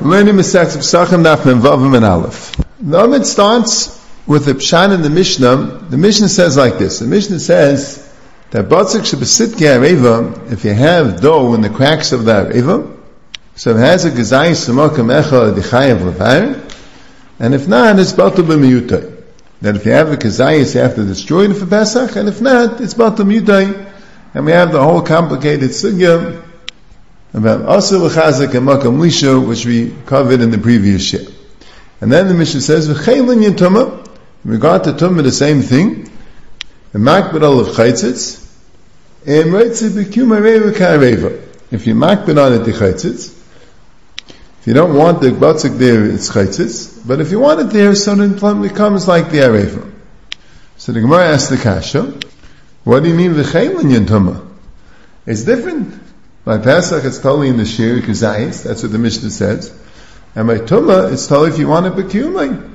Learning Masechs of Sachem Daf Vavim and Aleph. The Amid starts with the Pshan in the Mishnah. The Mishnah says like this. The Mishnah says that Batzik Shabbasit Areva, if you have dough in the cracks of the Areva, so it has a Gazai Samakam Echa Dichayev Levar, and if not, it's Batul B'miyutai. That if you have a Kazayas, you have to destroy it for Pesach, and if not, it's Batul B'miyutai. And we have the whole complicated sugya about Asr L'chazak and Makam which we covered in the previous year. And then the Mishnah says, V'cheilin Yintuma, in regard to Tumah, the same thing, the Makbadal of Chaitzitz, and Reitzit B'kum Areva Ka'areva. If you makbid on it, the Chaitzitz, if you don't want the Batzik there, it's Chaitzitz, but if you want it there, so then it becomes like the Areva. So the Gemara asks the Kasha, what do you mean V'cheilin Yintuma? It's different. By Pesach, it's totally in the Shir Kazayis. That's what the Mishnah says. And by Tumah, it's totally if you want it Bekumai.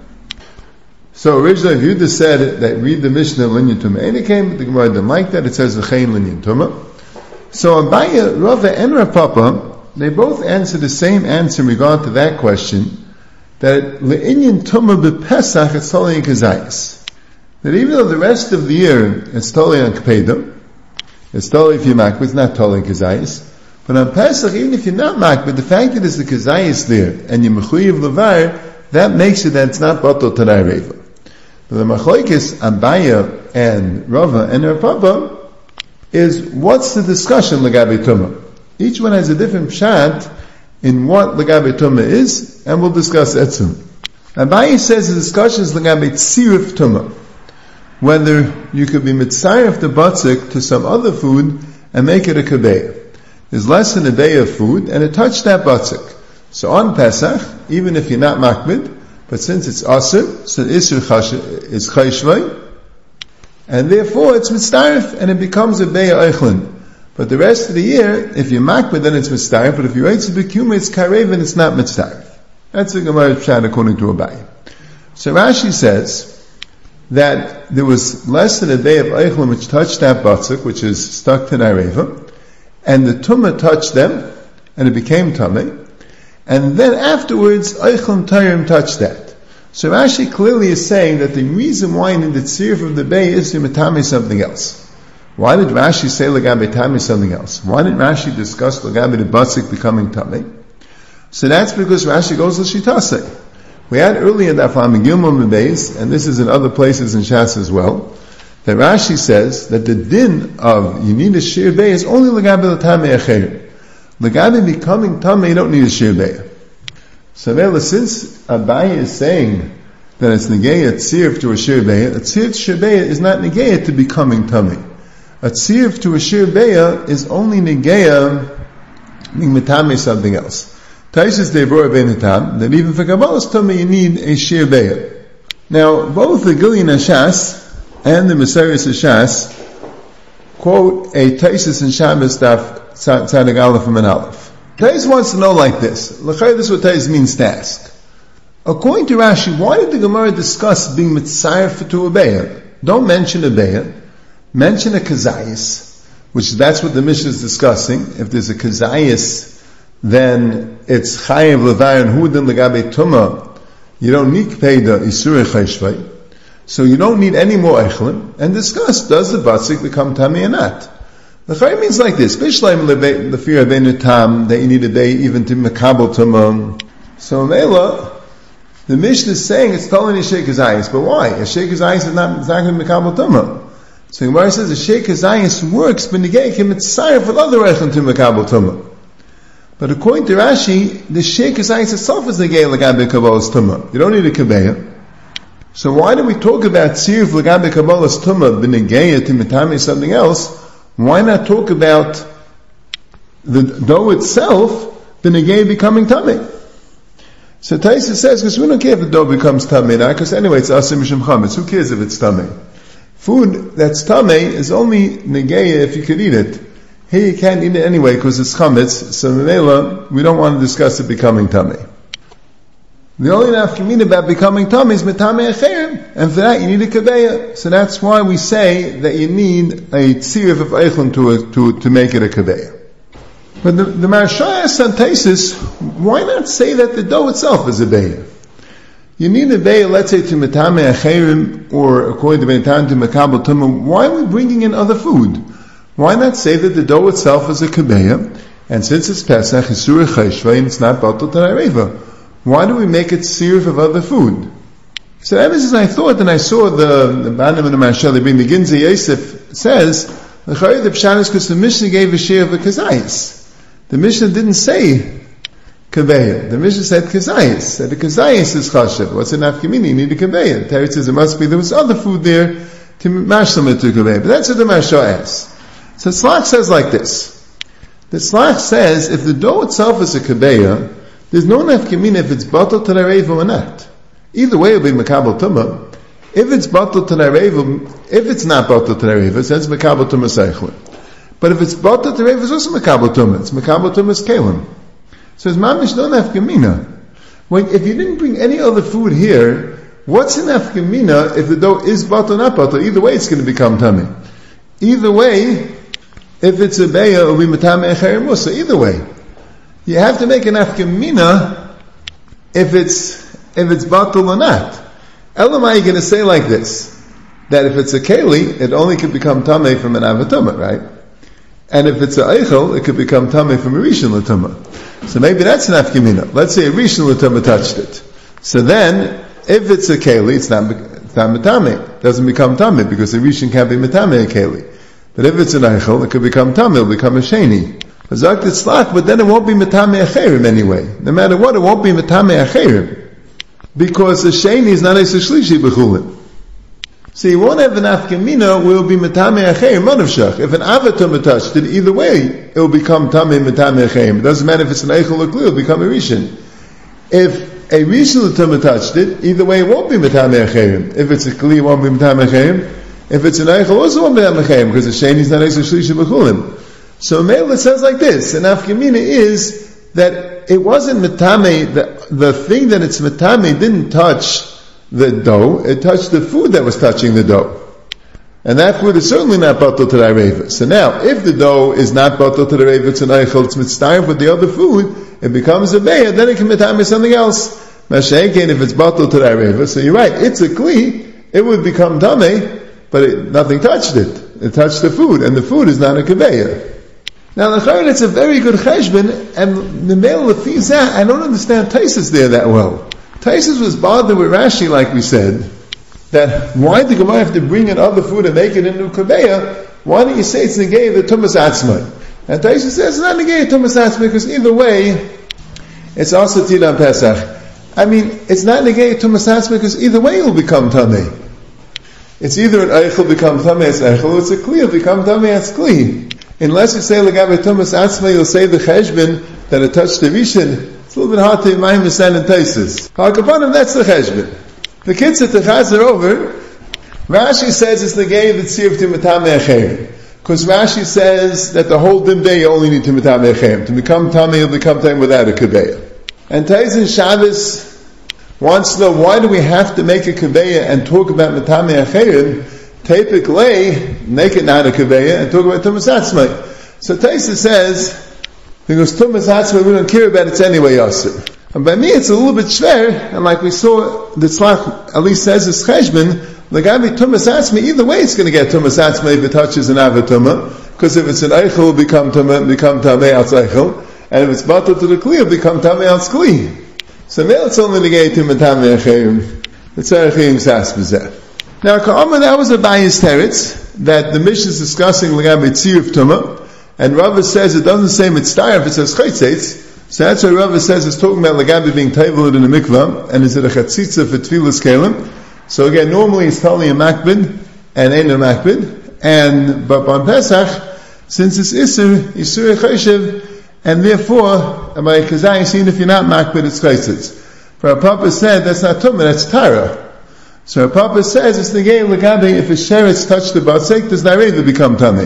So originally, just said that read the Mishnah Linyan Tumah, and it came, the Gemara didn't like that. It says V'chein Linyan Tumah. So Abaye, Rava, and Rav Papa, they both answer the same answer in regard to that question. That Le'inyan Tumah bePesach, it's totally in Kazayis. That even though the rest of the year it's totally on Kpedim, it's totally if you're makbid, it's not totally in Kazayis. But on Pesach, even if you're not makbid, the fact that there's a kazayis there and you're mechuyev levar, that makes it that it's not batal tanai reva. But the machlokes Abaye and Rava and Rav Papa is what's the discussion legabe tuma. Each one has a different pshat in what legabe tuma is, and we'll discuss etzum. Abaye says the discussion is legabe tzirif tuma. Whether you could be mitzayef the batzik to some other food and make it a kabeya There's less than a day of food, and it touched that batzik. So on Pesach, even if you're not makbid, but since it's asr, so isr is chayshvay, and therefore it's mitzdarif, and it becomes a beya eichlin. But the rest of the year, if you're makbid, then it's mitzdarif, but if you eat bikuma, it's karev, and it's not mitzdarif. That's the Gemara Pshat according to Abaye. So Rashi says, that there was less than a day of Eichlim which touched that batzik, which is stuck to Nareva, and the tumah touched them, and it became tummy, and then afterwards, Eichlim Tayrim touched that. So Rashi clearly is saying that the reason why in the tzir of the bay is to metame something else. Why did Rashi say Lagabe Tami something else? Why did Rashi discuss Lagabe the Batzik becoming Tami? So that's because Rashi goes to Shitase. We had earlier that from Gilmon Beis, and this is in other places in Shas as well, that Rashi says that the din of you need a shir bay is only legabe l'tamei acher. Legabe becoming tamei, you don't need a shir bay. So since Abaye is saying that it's negeya tzirf to a shir bay, a tzirf to shir is not negeya to becoming tamei. A tzirf to a shir is only negeya being metame something else. Taisus devor ben that even for Kabbalah's tummy you need a shir bay. Now, both the Gilyon HaShas and the Messiah's Shas quote a Taisis and Shabbos daf Tzadik Aleph from an Aleph. Tais wants to know like this. L'chay, this is what Tais means to ask. According to Rashi, why did the Gemara discuss being mitzayef to a beya? Don't mention a beya. Mention a kazayis, which that's what the Mishnah is discussing. If there's a kazayis, then it's chayiv levar and hudin legabe tuma. You don't need peda isur chayshvay. So you don't need any more Eichlim, and discuss, does the Batzik become Tami or not? The Chayim means like this, Bishleim the fear of Tam, that you need a day even to Makabal Tumam. So Mela, the Mishnah is saying it's telling a Sheikh Azayis, but why? A Sheikh Azayis is not exactly Makabal Tumam. So Gemara says a Sheikh Azayis works, but him it's for other Eichlim to Makabal Tumam. But according to Rashi, the Sheikh Azayis itself is the Gay Lagabe Kabbalah's Tumah. You don't need a Kabeya. So why do we talk about Tzir V'Lagabe Kabbalah's Tumah, B'Negeya, Timitami, something else? Why not talk about the dough itself, B'Negeya becoming Tummy? So Taisa says, because we don't care if the dough becomes Tummy, because anyway it's Asim Mishim Chametz, who cares if it's Tummy? Food that's Tummy is only Negeya if you could eat it. Here you can't eat it anyway because it's Chametz, so Mela, we don't want to discuss it becoming Tummy. The only nafkamina about becoming tummy is metame acherim, and for that you need a kabeya. So that's why we say that you need a tzirif of eichlin to, to, to make it a kabeya. But the, the asks on why not say that the dough itself is a beya? You need a beya, let's say, to metame acherim, or according to Bentan to makabel tumah. Why are we bringing in other food? Why not say that the dough itself is a kabeya, and since it's Pesach, it's surah cheshva, it's not batal to why do we make it sirf of other food? So ever since I thought and I saw the, the Banim and the Mashal, they bring the Ginzei Yosef says, the the Pshat is because the Mishnah gave a share of a kazayis. The Mishnah didn't say kaveya. The Mishnah said kazayis. Said the kazayis is chashav. What's an afkamini? You need a kaveya. Terry says it must be there was other food there to mash them into kaveya. But that's what the Mashal asks. So Tzlach says like this. The Tzlach says if the dough itself is a kaveya, there's no nafkamina if it's batal to or not. Either way, it'll be makabel tumah. If it's batal to if it's not batal to nareva, it's makabel tumah seichlin. But if it's batal to it's also makabel tumah. It's makabel tumah's kalim. So it's mamish no nafkamina. When, if you didn't bring any other food here, what's an nafkamina if the dough is batal or not batal? Either way, it's going to become tummy. Either way, if it's a beya, it'll be matame echer musa. Either way you have to make an afkamina if it's if it's batul or not. Elamai, you're going to say like this that if it's a keli, it only could become tame from an avatuma, right? And if it's a eichel, it could become tame from a rishon latuma. So maybe that's an afkamina. Let's say a rishon latuma touched it. So then, if it's a keli, it's not it's not. It doesn't become tame because a rishon can't be matame a keli. But if it's an eichel, it could become tame. It'll become a sheni. But then it won't be metame acherim anyway. No matter what, it won't be metame acherim. Because the sheni is not a shlishi b'chulim. So you won't have an afkamina will be metame acherim manavshach. If an avatum touched it, either way, it will become tame metame acherim. It doesn't matter if it's an eichel or kli, it'll become a rishon. If a rishon touched it, either way it won't be metame acherim. If it's a kli, it won't be metame acherim. If it's an eichel, also be metame acherim, because the sheni is not a shlishi b'chulim. So Mela says like this, and Afkamina is that it wasn't Matame, the, the thing that it's Matame didn't touch the dough, it touched the food that was touching the dough. And that food is certainly not batal to the. So now, if the dough is not batal to the Areva, it's an Eichel, it's mitzvah with the other food, it becomes a Beya, then it can Matame something else. Mashenkin, if it's batal to the so you're right, it's a Kli, it would become Tame, but it, nothing touched it. It touched the food, and the food is not a Kebeya. Now, the it's a very good cheshbon, and the male lefizah, I don't understand Taisus there that well. Taisus was bothered with Rashi, like we said, that why did the Gemara have to bring in other food and make it into a kabeya? Why don't you say it's negay the tumas atzmai? And Taisus says it's not negay tumas atzmai because either way, it's also tidan pesach. I mean, it's not negay tumas atzmai because either way will become tamei. It's either an eichel become tamei as eichel, or it's a kli become tamei as kli. Unless you say Lagabe Tumas Atzma, you'll say the Cheshbin that it touched the Rishon. It's a little bit hard to remind Misan and Taisis. Hakapanim, that's the Cheshbin. The kids at the Chaz are over. Rashi says it's the gay that Sirv to Matame Echayim. Because Rashi says that the whole dim day you only need to Matame. To become Tame, you'll become Tame without a Kabeya. And Taisin Shabbos wants to know why do we have to make a Kabeya and talk about Matame Echayim Tapik lay, naked not a kaveya, and talk about Tumas Atzmai. So Taisa says, because Tumas Atzmai we don't care about it anyway, Yasir. And by me it's a little bit schwer, and like we saw, the Tzlach at least says it's Cheshbon, the guy be Tumas Atzmai, either way it's going to get Tumas Atzmai if it touches an Avatuma, because if it's an Eichel, become Tumah, become Tamei Atz Eichel, and if it's Batal to the Kli, it'll become Tamei Atz Kli. So now it's only the gay Tumah Tamei Echayim. It's Sas B'zeh. Now, Ka'amah, that was a bias teretz, that the Mishnah is discussing Lagabe Tzirif Tumah, and Rava says it doesn't say Mitzvah, it says Chaytzetz, so that's why Rava says it's talking about Lagabe being Taivalut in the mikvah, and is it a Chatzitza for Tfilas Kalim? So again, normally it's totally a Makbid, and ain't a Makbid, and, but on Pesach, since it's Isser, Yisur Chayshev, and therefore, by Kazai, seen if you're not Makbid, it's Chaytzetz. For our Papa said, that's not Tumah, that's Tara. So our Papa says it's negay legabe if a sheretz touched the batsek, does nareva become tummy?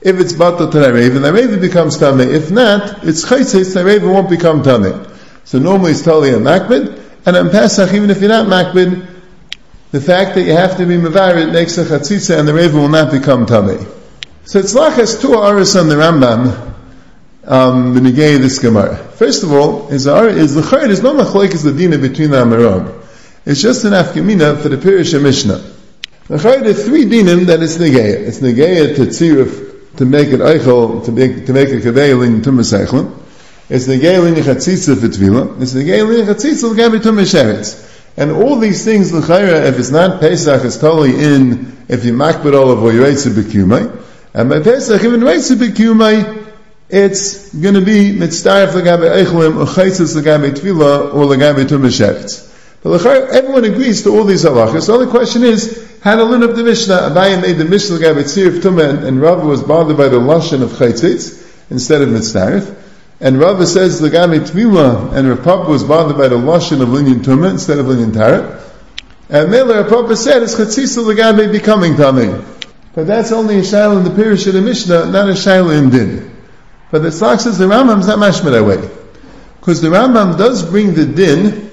If it's batal to nareva, nareva becomes tummy. If not, it's chaytze, nareva won't become tummy. So normally it's totally a makbid, And on Pesach, even if you're not makbid, the fact that you have to be mevarid makes a chatzitza and the reva will not become tummy. So it's lachas two aris on the Rambam, um, the negay this Gemara. First of all, is the is the chayr is no machlekes the dina between the Amaram. It's just an afkamina for the Pirish Mishnah. The chayr is three dinim that it's negay. It's negay to tziruf to make it eichel to make to make a kaveil in tumas eichlin. It's negay in chatzitza for tvila. It's negay in chatzitza l'gabi tumas sheretz. And all these things, l'chayra, if it's not Pesach, it's totally in, if you makbid of what you b'kumai. And by Pesach, even reitze b'kumai, it's going to be mitzdaref legabe eichlim or chaitzis legabe tvila or legabe tumasheretz. But everyone agrees to all these halachas. The only question is, how to learn up the Mishnah? Abaye made the Mishnah legabe tzir tumah, and, and Rav was bothered by the lashon of chaitzitz instead of mitzdaref. And Rav says legabe tvila, and Rav was bothered by the lashon of linyan tumah instead of linyan taret. And Mela Rav said it's chatzitza legabe becoming tamei. But that's only a shaila in the Pirish of the Mishnah, not a shaila in din. But the Tzlach says the Rambam is not mashma that way. Because the Rambam does bring the din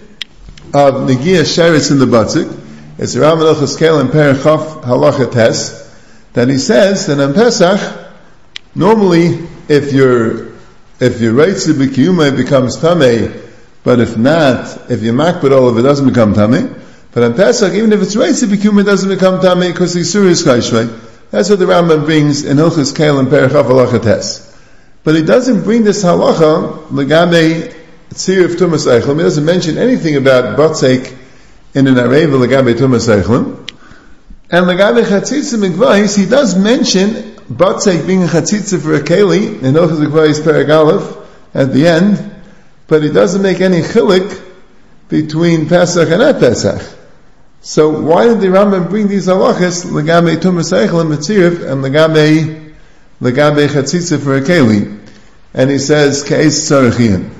of Negia Sheretz in the Batzik. It's the Rambam Elchaskel Perichaf Halacha Tes, that he says that on Pesach, normally if you're, if you're right to Bikiyuma, it becomes Tameh, but if not, if you makbid all of it, doesn't become Tameh. But on Pesach, even if it's right to Bikiyuma, it doesn't become Tameh because the Surah is That's what the Rambam brings in Hilchas Kel and Perichaf Halacha Tes. But he doesn't bring this halacha, legabe tzir of tumas eichlim. He doesn't mention anything about batzeik in an areva legabe tumas eichlim. And legabe chatzitza mikvahis, he does mention batzeik being a chatzitza for a keli, in Ochaz mikvahis paragalef, at the end, but he doesn't make any chilik between Pesach and not Pesach. So why did the Rambam bring these halachas, legabe tumas eichlim, and legabe legabe chatzitza for a keli, and he says keis tzarachian.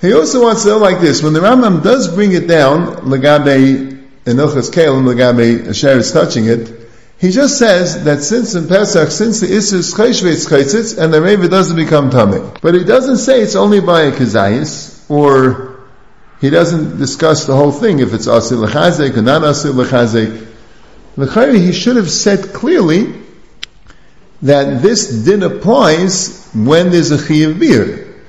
He also wants to know like this: when the Rambam does bring it down legabe enochas kelim legabe asher is touching it, he just says that since in Pesach, since the Isser is chayshvetz and the Reva doesn't become tamei, but he doesn't say it's only by a kazayis or he doesn't discuss the whole thing if it's asir lechazek or not asir lechazek. He should have said clearly that this din applies when there's a chiyav beer.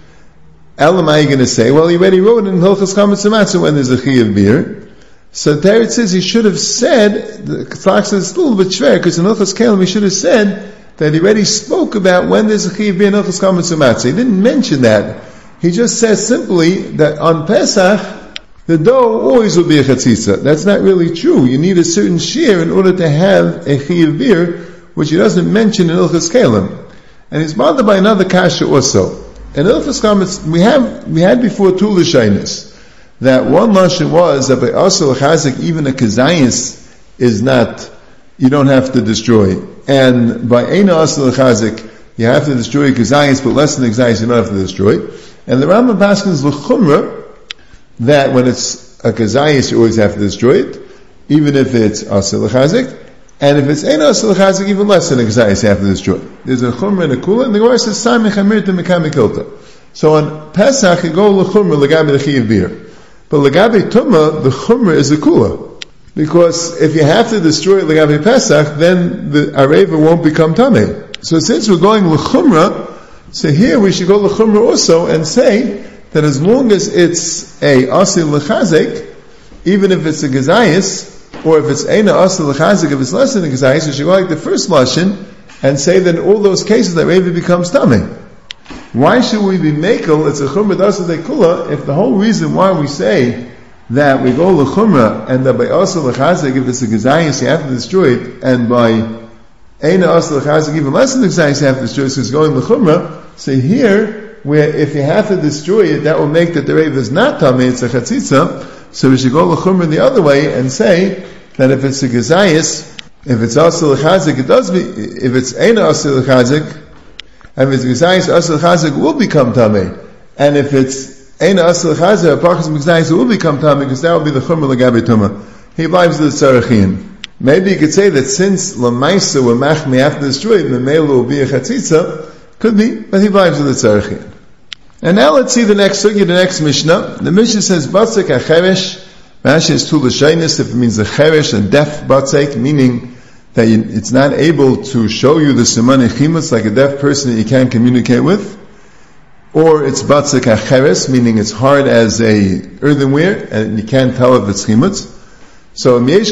Elam, are you going to say? Well, he already wrote in Hilchas Chametz when there's a chiyav beer. So there it says he should have said, the Tzlach says it's a little bit schwer, because in Hilchas Kelim he should have said that he already spoke about when there's a chiyav beer in Hilchas Chametz He didn't mention that. He just says simply that on Pesach, the dough always will be a chatzitza. That's not really true. You need a certain shear in order to have a chiyav beer, which he doesn't mention in Ilchas Kalim. And he's bothered by another kasha also. In Ilchas Kalim, we have, we had before two Lashainis. That one Lashon was that by Asal Chazik, even a Kazayis is not, you don't have to destroy. And by Eina Asal Chazik, you have to destroy Kazayis, but less than Kazayis, you don't have to destroy. And the Rambam Paskins L'chumra, that when it's a Kazayis, you always have to destroy it, even if it's Asal Chazik. And if it's Eino Asil even less than a Gzayis you have to destroy. There's a Chumra and a Kula, and the Gemara says, Sam Mechamir to Mekamikilta. So on Pesach, you go L'chumra L'gabi L'chiv beer. But L'gabi Tumma, the Chumra is the Kula. Because if you have to destroy L'gabi Pesach, then the Areva won't become Tameh. So since we're going L'chumra, so here we should go L'chumra also and say that as long as it's a Asil L'chazek, even if it's a Gazayis, or if it's Eina Asa L'chazik, if it's less than Gezayis, you should go like the first Lashon and say that in all those cases that Revi becomes Tameh. Why should we be Mekel, it's a Chumrah Asa Kula, if the whole reason why we say that we go L'chumrah and that by Asa L'chazik, if it's a Gezayis, you have to destroy it, and by Eina Asa L'chazik, even less than the Gezayis, you have to destroy it, so it's going L'chumrah, so here, where if you have to destroy it, that will make that the Rev is not Tameh, it's a Chatzitza, so we should go L'chumrah the other way and say that if it's a gezayis, if it's also chazik, it does be, if it's ain't also chazik, and if it's gezayis, also chazik will become tamei. And if it's ain't also chazik, a parkas gezayis will become tamei, because that will be the chumra legabe tuma. He lives with the tzarachin. Maybe you could say that since lamaisa were machmi after destroyed, the male will be a chatzitza, could be, but he lives with the tzarachin. And now let's see the next sugi, the next Mishnah. The Mishnah says, Batzak HaCheresh Rashi is if it means a cherish, a deaf batzik, meaning that it's not able to show you the simane chimus like a deaf person that you can't communicate with. Or it's batzik acheres, meaning it's hard as a earthenware and you can't tell if it's chimus. So there's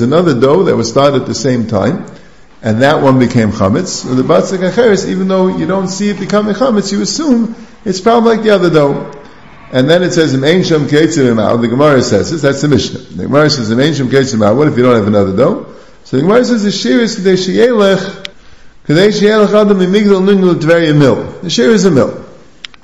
another dough that was started at the same time, and that one became chametz. So the batzik acheres, even though you don't see it becoming chametz, you assume it's probably like the other dough. And then it says, Im Shem The Gemara says this, that's the Mishnah. The Gemara says, Im Shem What if you don't have another dough? So the Gemara says, the shir is Kadei Sheyelech, Kadei Sheyelech Adam Mimigdal Nungel Tveria Mill. The shir is a mill.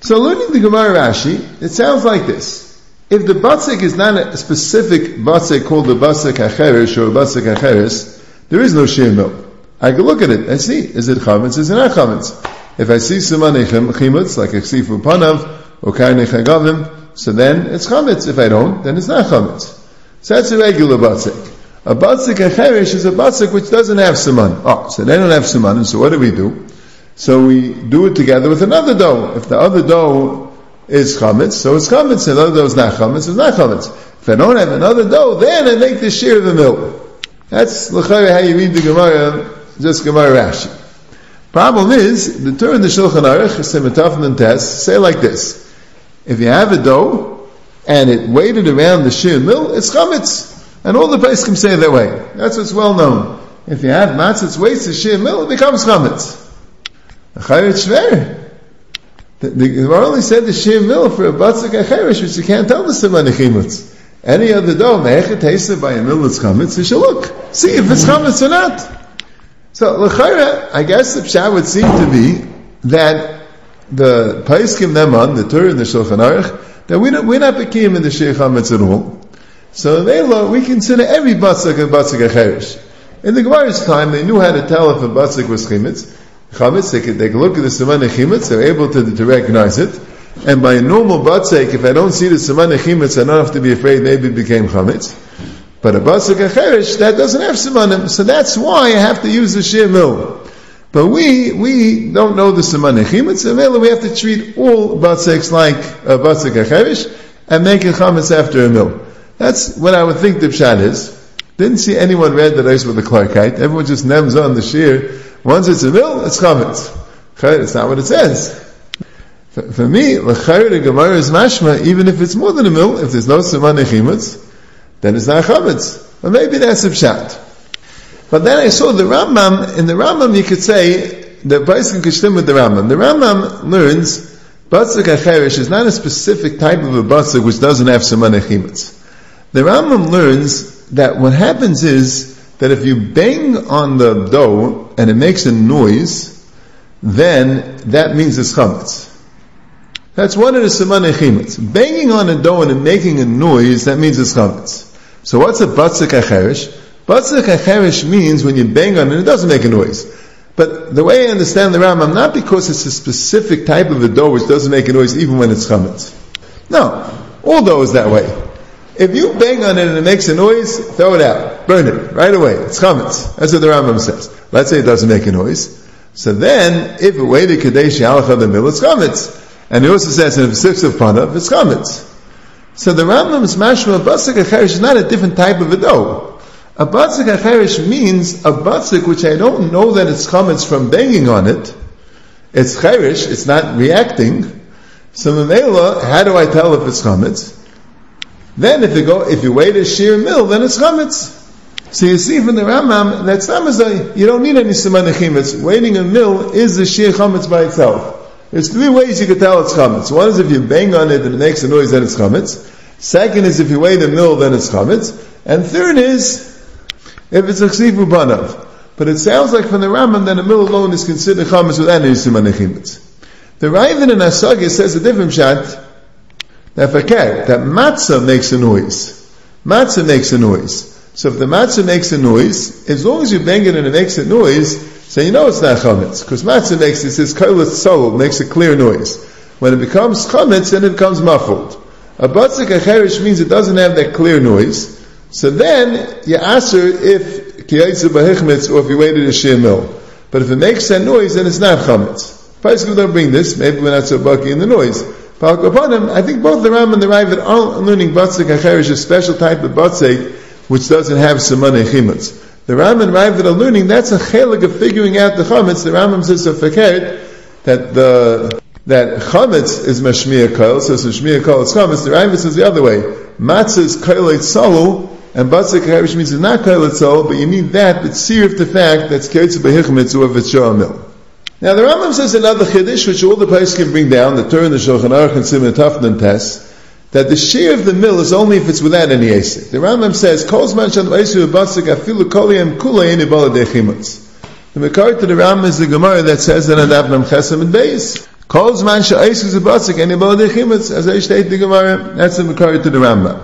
So learning the Gemara Rashi, it sounds like this. If the batzik is not a specific batzik called the batzik acherish or batzik acheris, there is no shir mill. I can look at it and see, is it chametz, is it not chametz? If I see siman chimetz, like from panav, or chagavim, so then it's chametz. If I don't, then it's not chametz. So that's a regular batzik. A batzik acherish is a batzik which doesn't have siman. Oh, so they don't have siman, so what do we do? So we do it together with another dough. If the other dough is chametz, so it's chametz, and the other dough is not chametz, it's not chametz. If I don't have another dough, then I make the share of the milk. That's l'chayre how you read the Gemara, just Gemara Rashi. Problem is, the Torah and the Shulchan Aruch, Semitafim and say like this. If you have a dough and it weighted around the shir mill, it's chametz. And all the can say that way. That's what's well known. If you have matzah's weights the shir mill, it becomes chametz. The. The Gemara only said the shir mill for a batzik acherish, which you can't tell the simon chimutz. Any other dough, me'echet tasted by a mill that's chametz, you should look, see if it's chametz or not. So, l'chayra, I guess the pshat would seem to be that the Paiskim Neman, the Torah and the Shulchan Aruch, that we don't, we're not Bekim in the Sheikh Hametz at all. So they we consider every Batzak a Batzak a Cherish. In the Gemara's time, they knew how to tell if a Batzak was Chimitz. Chametz, they could, they could look at the Simon Chimitz, they're able to, to recognize it. And by a normal Batzak, if I don't see the Simon Chimitz, I don't have to be afraid maybe it became Chametz. But a Batzak Cherish, that doesn't have Simanim, so that's why I have to use the Shir Mill. But we, we don't know the Simanechim, it's available, we have to treat all batzeks like a batzek acherish, and make a chametz after a mill. That's what I would think the pshat is. Didn't see anyone read the ice with the clarkite. Everyone just nems on the shear. Once it's a mill, it's chametz. It's not what it says. For, me, l'chayr the Gemara is mashma, even if it's more than a mill, if there's no simanechimitz, then it's not a chametz. But maybe that's a pshat. But then I saw the Rambam, in the Rambam you could say, the Paiskim Kishtim with the Rambam. The Rambam learns, Batzuk HaCherish is not a specific type of a Batzuk which doesn't have Simon Echimitz. The Rambam learns that what happens is, that if you bang on the dough and it makes a noise, then that means it's chametz. That's one of the siman echimitz. Banging on a dough and making a noise, that means it's chametz. So what's a batzik acherish? Batzach HaCherish means when you bang on it, it doesn't make a noise. But the way I understand the Rambam, not because it's a specific type of a dough which doesn't make a noise even when it's chametz. No, all dough is that way. If you bang on it and it makes a noise, throw it out, burn it right away. It's chametz. That's what the Rambam says. Let's say it doesn't make a noise. So then, if it waited kadesh yalach the middle, it's chametz. And he also says in the six of panav, it's chametz. So the Rambam's mashma of basik is not a different type of a dough. A batzik acherish means a batzik which I don't know that it's chametz from banging on it. It's cherish, it's not reacting. So memela, how do I tell if it's chametz? Then if you go, if you wait a sheer mill, then it's chametz. So you see from the Rambam, that's not you don't need any siman chimetz. Waiting a mill is the sheer chametz by itself. There's three ways you can tell it's chametz. One is if you bang on it and it makes a noise, then it's chametz. Second is if you wait the mill, then it's chametz. And third is if it's a chsifu banav. But it sounds like from the Rambam that a mill alone is considered chametz without any siman The Raven in Asagis says a different shot that fakir, that matzah makes a noise. Matzah makes a noise. So if the matzah makes a noise, as long as you bang it and it makes a noise, so you know it's not chametz. Because matzah makes, it says kailat soul, makes a clear noise. When it becomes chametz, then it becomes muffled. A batzik acherish means it doesn't have that clear noise. So then you ask her if kiyayitzu b'hichmitz or if you waited a shir mil. But if it makes that noise, then it's not chametz. Paiskim don't bring this. Maybe we're not so bucky in the noise. I think both the Ram and the Ravid are learning Batzik Acherish, a special type of Batzik, which doesn't have Simone Chimutz. The Ram and Ravid are learning, that's a chelik of figuring out the Chametz. The Rambam says a fakert, that the, that Chametz is Mashmiya Kol, so it's Mashmiya Kol, it's Chametz. The Ravid says the other way. Matzah is Kol Salu, and Batzik Acherish means it's not Kol Salu, but you need that, but see if the fact that's Keretz if it's Mil. Now the Rambam says another chiddush, which all the place can bring down, the Torah the Shulchan Aruch and Simon Tafnan test, that the share of the mill is only if it's without any asik. The Rambam says, "Kol zman shal v'aisu v'batzik afilu koliyam kulay nibala dechimutz." The Makar to the Rambam is the Gemara that says that Adav Nam Chesam and Beis. Kol zman shal aisu v'batzik and dechimutz. As I state the Gemara, that's the Makar to the Rambam.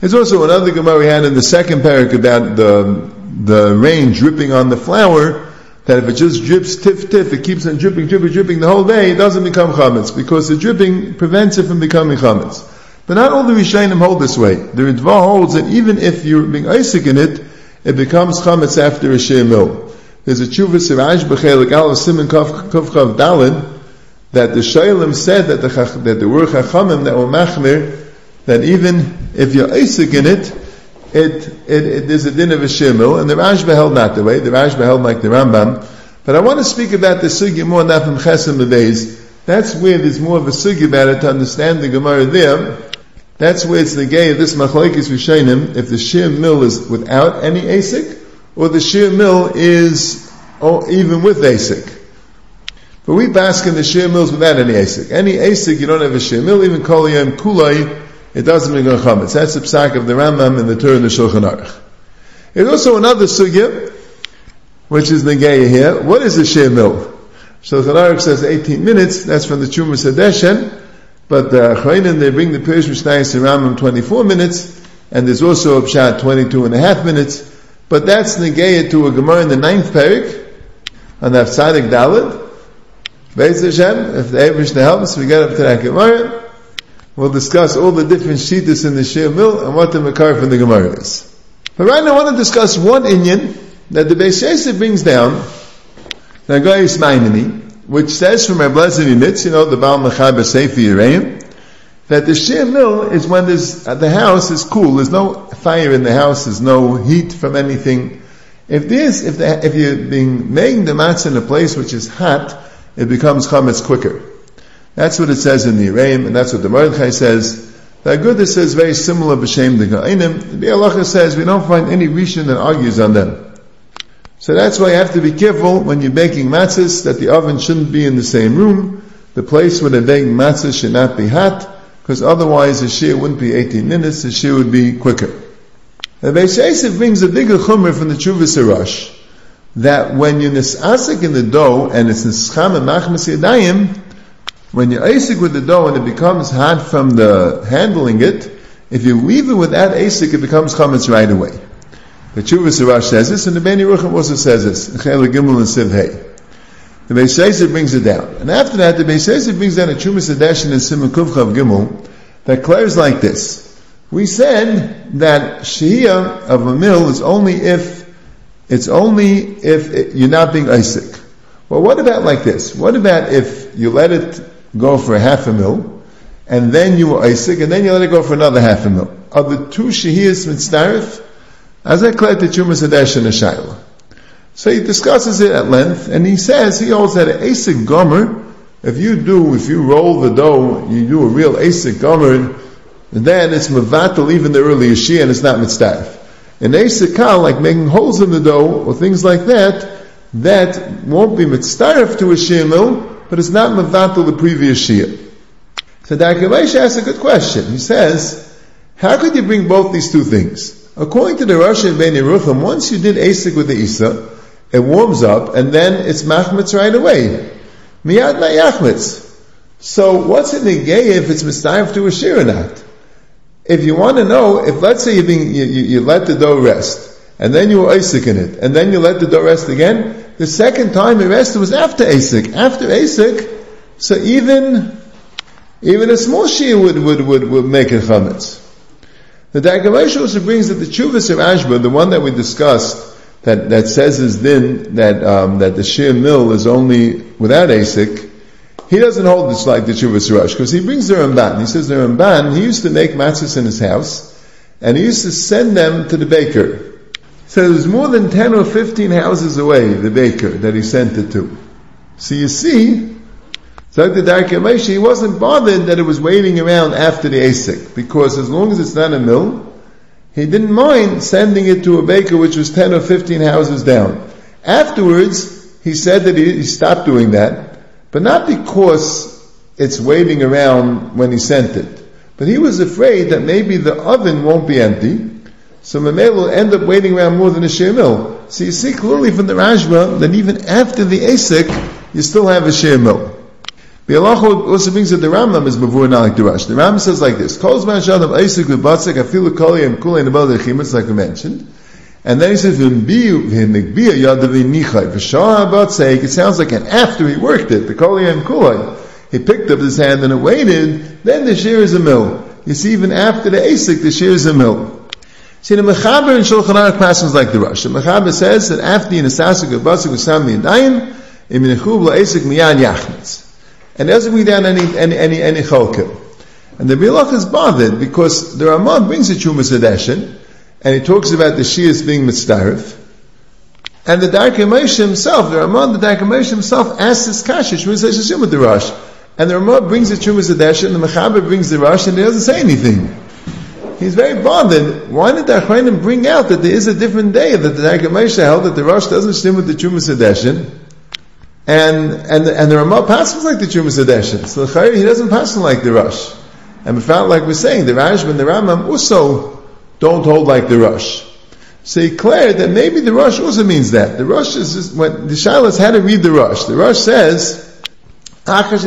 There's also another Gemara we had in the second parak about the the rain dripping on the flour that if it just drips tiff tiff, it keeps on dripping, dripping, dripping the whole day, it doesn't become chametz because the dripping prevents it from becoming chametz. But not all the Rishayim hold this way. The Ritva holds that even if you're being Isaac in it, it becomes chametz after a shir mil. There's a tshuva siraj b'chelik al simon kaf chav dalin that the Shailim said that the that there were chachamim that were machmir that even if you're Isaac in it, it, it, it there's a din of a shemil, and the Rashba held not the way. The Rashba held like the Rambam. But I want to speak about the sugi more not from Chesem Bebeis. That's where there's more of a sugi about it to understand the Gemara there. That's where it's the gay of this machlekes Rishonim, if the shir mill is without any asik, or the shir mill is or even with asik. But we bask in the shir mills without any asik. Any asik, you don't have a shir mill, even kol yom kulay, it doesn't make a chametz. That's the psak of the Rambam and the Torah and the Shulchan Aruch. There's also another sugya, which is the Negaya here. What is a shir mil? Shulchan Aruch says 18 minutes. That's from the Chumah Sadeshen. But uh, the Chayinin, they bring the Pirish Mishnayis to Rambam 24 minutes, and there's also a Pshat 22 and a half minutes. But that's Negaya to a Gemara in the ninth parak, on the Tzadik Dalad. Beis Hashem, if the Abish helps, we get up to that Gemara. We'll discuss all the different shittas in the Shir Mill and what the Makar from the Gemara is. But right now I want to discuss one Inyan that the Beis Yosef brings down, the Mainini, which says from our blessed Mitz, you know, the Baal Mechaber Sefer Yereim, that the Shir Mill is when there's, uh, the house is cool, there's no fire in the house, there's no heat from anything. If this, if, the, if you're being making the matzah in a place which is hot, it becomes chametz quicker. That's what it says in the Yereim, and that's what the Mordechai says. The Agudah says very similar b'shem the Ga'inim. The Halacha says we don't find any Rishon that argues on them. So that's why you have to be careful when you're baking matzahs that the oven shouldn't be in the same room. The place where they're baking matzahs should not be hot, because otherwise the shear wouldn't be 18 minutes, the shear would be quicker. The Beis Yosef brings a bigger chumr from the Chuvas Arash, that when you're nisasik in the dough and it's nischam and machmas yadayim, when you're asik with the dough and it becomes hot from the handling it, if you leave it without asik, it becomes chametz right away. The Chuvah Sirach says this, and the Beni Rucham also says this, Chel Gimel and Siv. The Beis Yosef brings it down. And after that, the Beis Yosef brings down a Chumah Sedeshin and Simon Kuvchav Gimel that declares like this. We said that Shia of a mill is only if, it's only if it, you're not being Isaac. Well, what about like this? What about if you let it go for half a mil, and then you were Isaac, and then you let it go for another half a mil. Are the two shehiyas mitzdarif? As collect the Chumas Hadesh and Shaila. So he discusses it at length, and he says, he holds that an Asik Gomer, if you do, if you roll the dough, you do a real Asik Gomer, then it's Mavatal even the early Shia, and it's not mitzdarif. An Asik Kal, like making holes in the dough, or things like that, that won't be mitzdarif to a Shia but it's not Mavatul the previous Shia. So Darkei Moshe asks a good question. He says, how could you bring both these two things? According to the Rosh and Ben Yerucham, once you did Asik with the Isa, it warms up and then it's Machmitz right away. Miyad Ma'yachmitz. So what's it negay if it's Mistayif to a Shir or not? If you want to know, if let's say you, you, you, let the dough rest, and then you were Isaac in it, and then you let the dough rest again, the second time it rested was after Asik. After Asik, so even even a small shia would, would, would, would make it chametz. The Darkei Moshe also brings that the Chuvas of Ashba, the one that we discussed, that, that says is then that um, that the shir mill is only without Asik, he doesn't hold this like the Chuvas Rush, because he brings the Ramban. He says the Ramban, he used to make matzahs in his house, and he used to send them to the baker. So it was more than 10 or 15 houses away, the baker, that he sent it to. So you see, he wasn't bothered that it was waiting around after the ASIC, because as long as it's not a mill, he didn't mind sending it to a baker which was 10 or 15 houses down. Afterwards, he said that he, he stopped doing that, but not because it's waiting around when he sent it. But he was afraid that maybe the oven won't be empty, so Mamela will end up waiting around more than a share mill. So you see clearly from the Rashba that even after the ASIC, you still have a share mill. The Allah also brings that the Rambam is before not like the Rush. The Rambam says like this: Calls man shadam ASIC v'batzek afilu kolayim kulay nebal dechimitz like we mentioned. And then he says. It sounds like an after he worked it, the kolayim kulay. He picked up his hand and it waited. Then the shear is a mill. You see, even after the ASIC, the shear is a mill. See, the Mechaber in Shulchan Aruch passes like the Rosh. The Mechaber says that after the Nasasik of Basik was Sam Yadayim, im Nechub La'esik Miyad Yachmitz. And doesn't bring down any, any, any, any cholkim. And the Bilach is bothered because the Ramah brings a Chumas Adeshin, and he talks about the Shias being mitzdarif. And the Moshe himself, the Ramah, the Moshe himself asks this kasha, says Shishim with the Rosh. And the Ramah brings the Chumas Adeshin, the Mechaber brings the Rosh, and he doesn't say anything he's very bothered. Why did the Achronim bring out that there is a different day that the Moshe held that the Rosh doesn't stem with the Chumas Adeshin? And, and, and the Ramah passes like the Chumas Adeshin. So the he doesn't pass like the Rosh. And we found, like we're saying, the Rashba and the Rambam also don't hold like the Rosh. So he declared that maybe the Rosh also means that. The Rosh is, just, when the Shilas had to read the Rosh. The Rosh says, after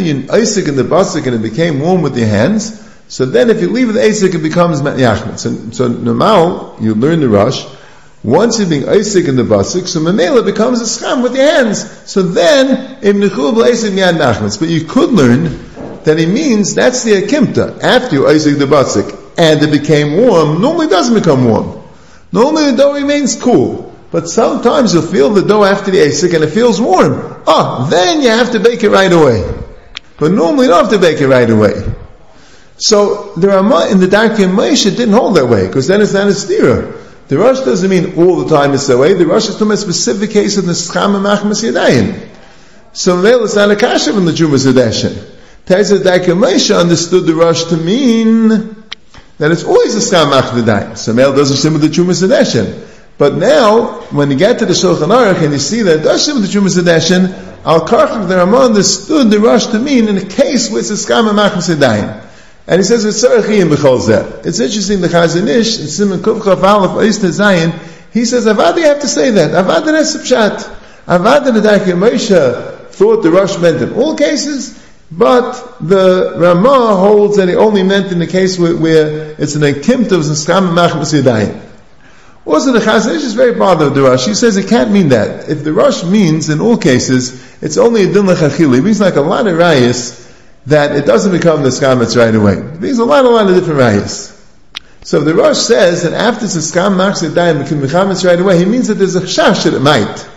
you Isaac in the basik and it became warm with your hands, so then if you leave the Isaac, it becomes Yachmet. So, so normal, you learn the rush. Once you're being Isaac in the basik, so Mamela becomes a scham with your hands. So then, im nechub Isaac miyad nachmetz. But you could learn that it means that's the akimta. After you Isaac the basik and it became warm, normally doesn't become warm. Normally the dough remains cool. But sometimes you'll feel the dough after the Asik and it feels warm. Ah, then you have to bake it right away. But normally you don't have to bake it right away. So the Ramah in the Darkei Moshe didn't hold that way, because then it's not a stira. The rush doesn't mean all the time it's that way. The rush is talking a specific case of the Scham Machmas Yadayim. So Mel is not a kasha from the Jumas Adeshin. The Darkei Moshe understood the rush to mean that it's always a Scham Machmas. So Mel doesn't sim with the Jumas Adeshin. But now, when you get to the Shulchan Aruch and you see that it does Dashim the Chumas Edeshin, Al Karchak the Ramah understood the rush to mean in a case where it's a Skama Machim Sedayim. And he says, it's interesting, the Chazon Ish, in Simon Kuvchav Aleph Ois Zayin, he says, Avad, you have to say that. Avad Nes Pshat. Avad and Adaki Moshe thought the rush meant in all cases, but the Ramah holds that he only meant in the case where, where it's an Akimt of Skama Machim Sedayim. Also, the Chazon Ish is very bothered with the Rush. He says it can't mean that. If the Rush means, in all cases, it's only a din lechachili, it means like a lot of rayas that it doesn't become the skamitz right away. Means a lot, a lot of different rayas. So the Rush says that after the skam become mechametz right away, he means that there's a chash that it might.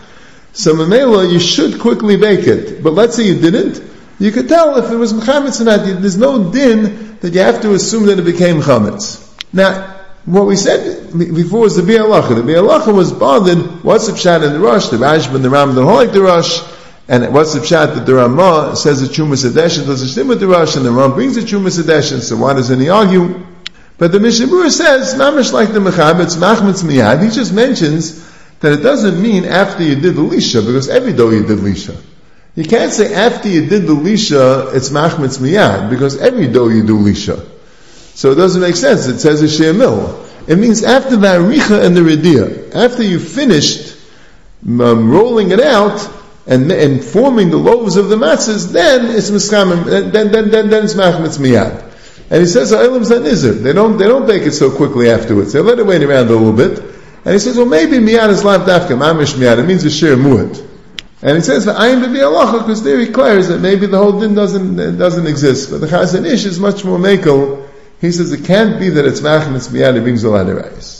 So Mamela, you should quickly bake it. But let's say you didn't, you could tell if it was mechametz or not. There's no din that you have to assume that it became chametz. Now, what we said before was the Bialacha. The Bialacha was bothered, what's the pshat in the Rosh? The Rashba the Ram don't like the Rosh. And what's the pshat that the Ramah says the Chumas Adeshin doesn't stim with the Rosh, and the Ram brings the Chumas Adeshin, so why doesn't he argue? But the Mishabur says, Mamish like the Mechab, it's Machmitz Miyad. He just mentions that it doesn't mean after you did the Lisha, because every day you did Lisha. You can't say after you did the Lisha, it's Machmitz Miyad, because every day you do Lisha. So it doesn't make sense. It says a shir mil. It means after the aricha and the redia, after you finished um, rolling it out and, and forming the loaves of the matzahs, then it's mischam, then, then, then, then it's machmetz miyad. And he says, Ha'ilim Zanizr. They don't, they don't bake it so quickly afterwards. They let it wait around a little bit. And he says, well, maybe miyad is lav dafka, mamish miyad. It means a shir mu'at. And he says, bebi alacha, because there he declares that maybe the whole din doesn't, doesn't exist. But the Chazon Ish is much more makel he says it can't be that it's machmas miyad, it brings a lot of rice.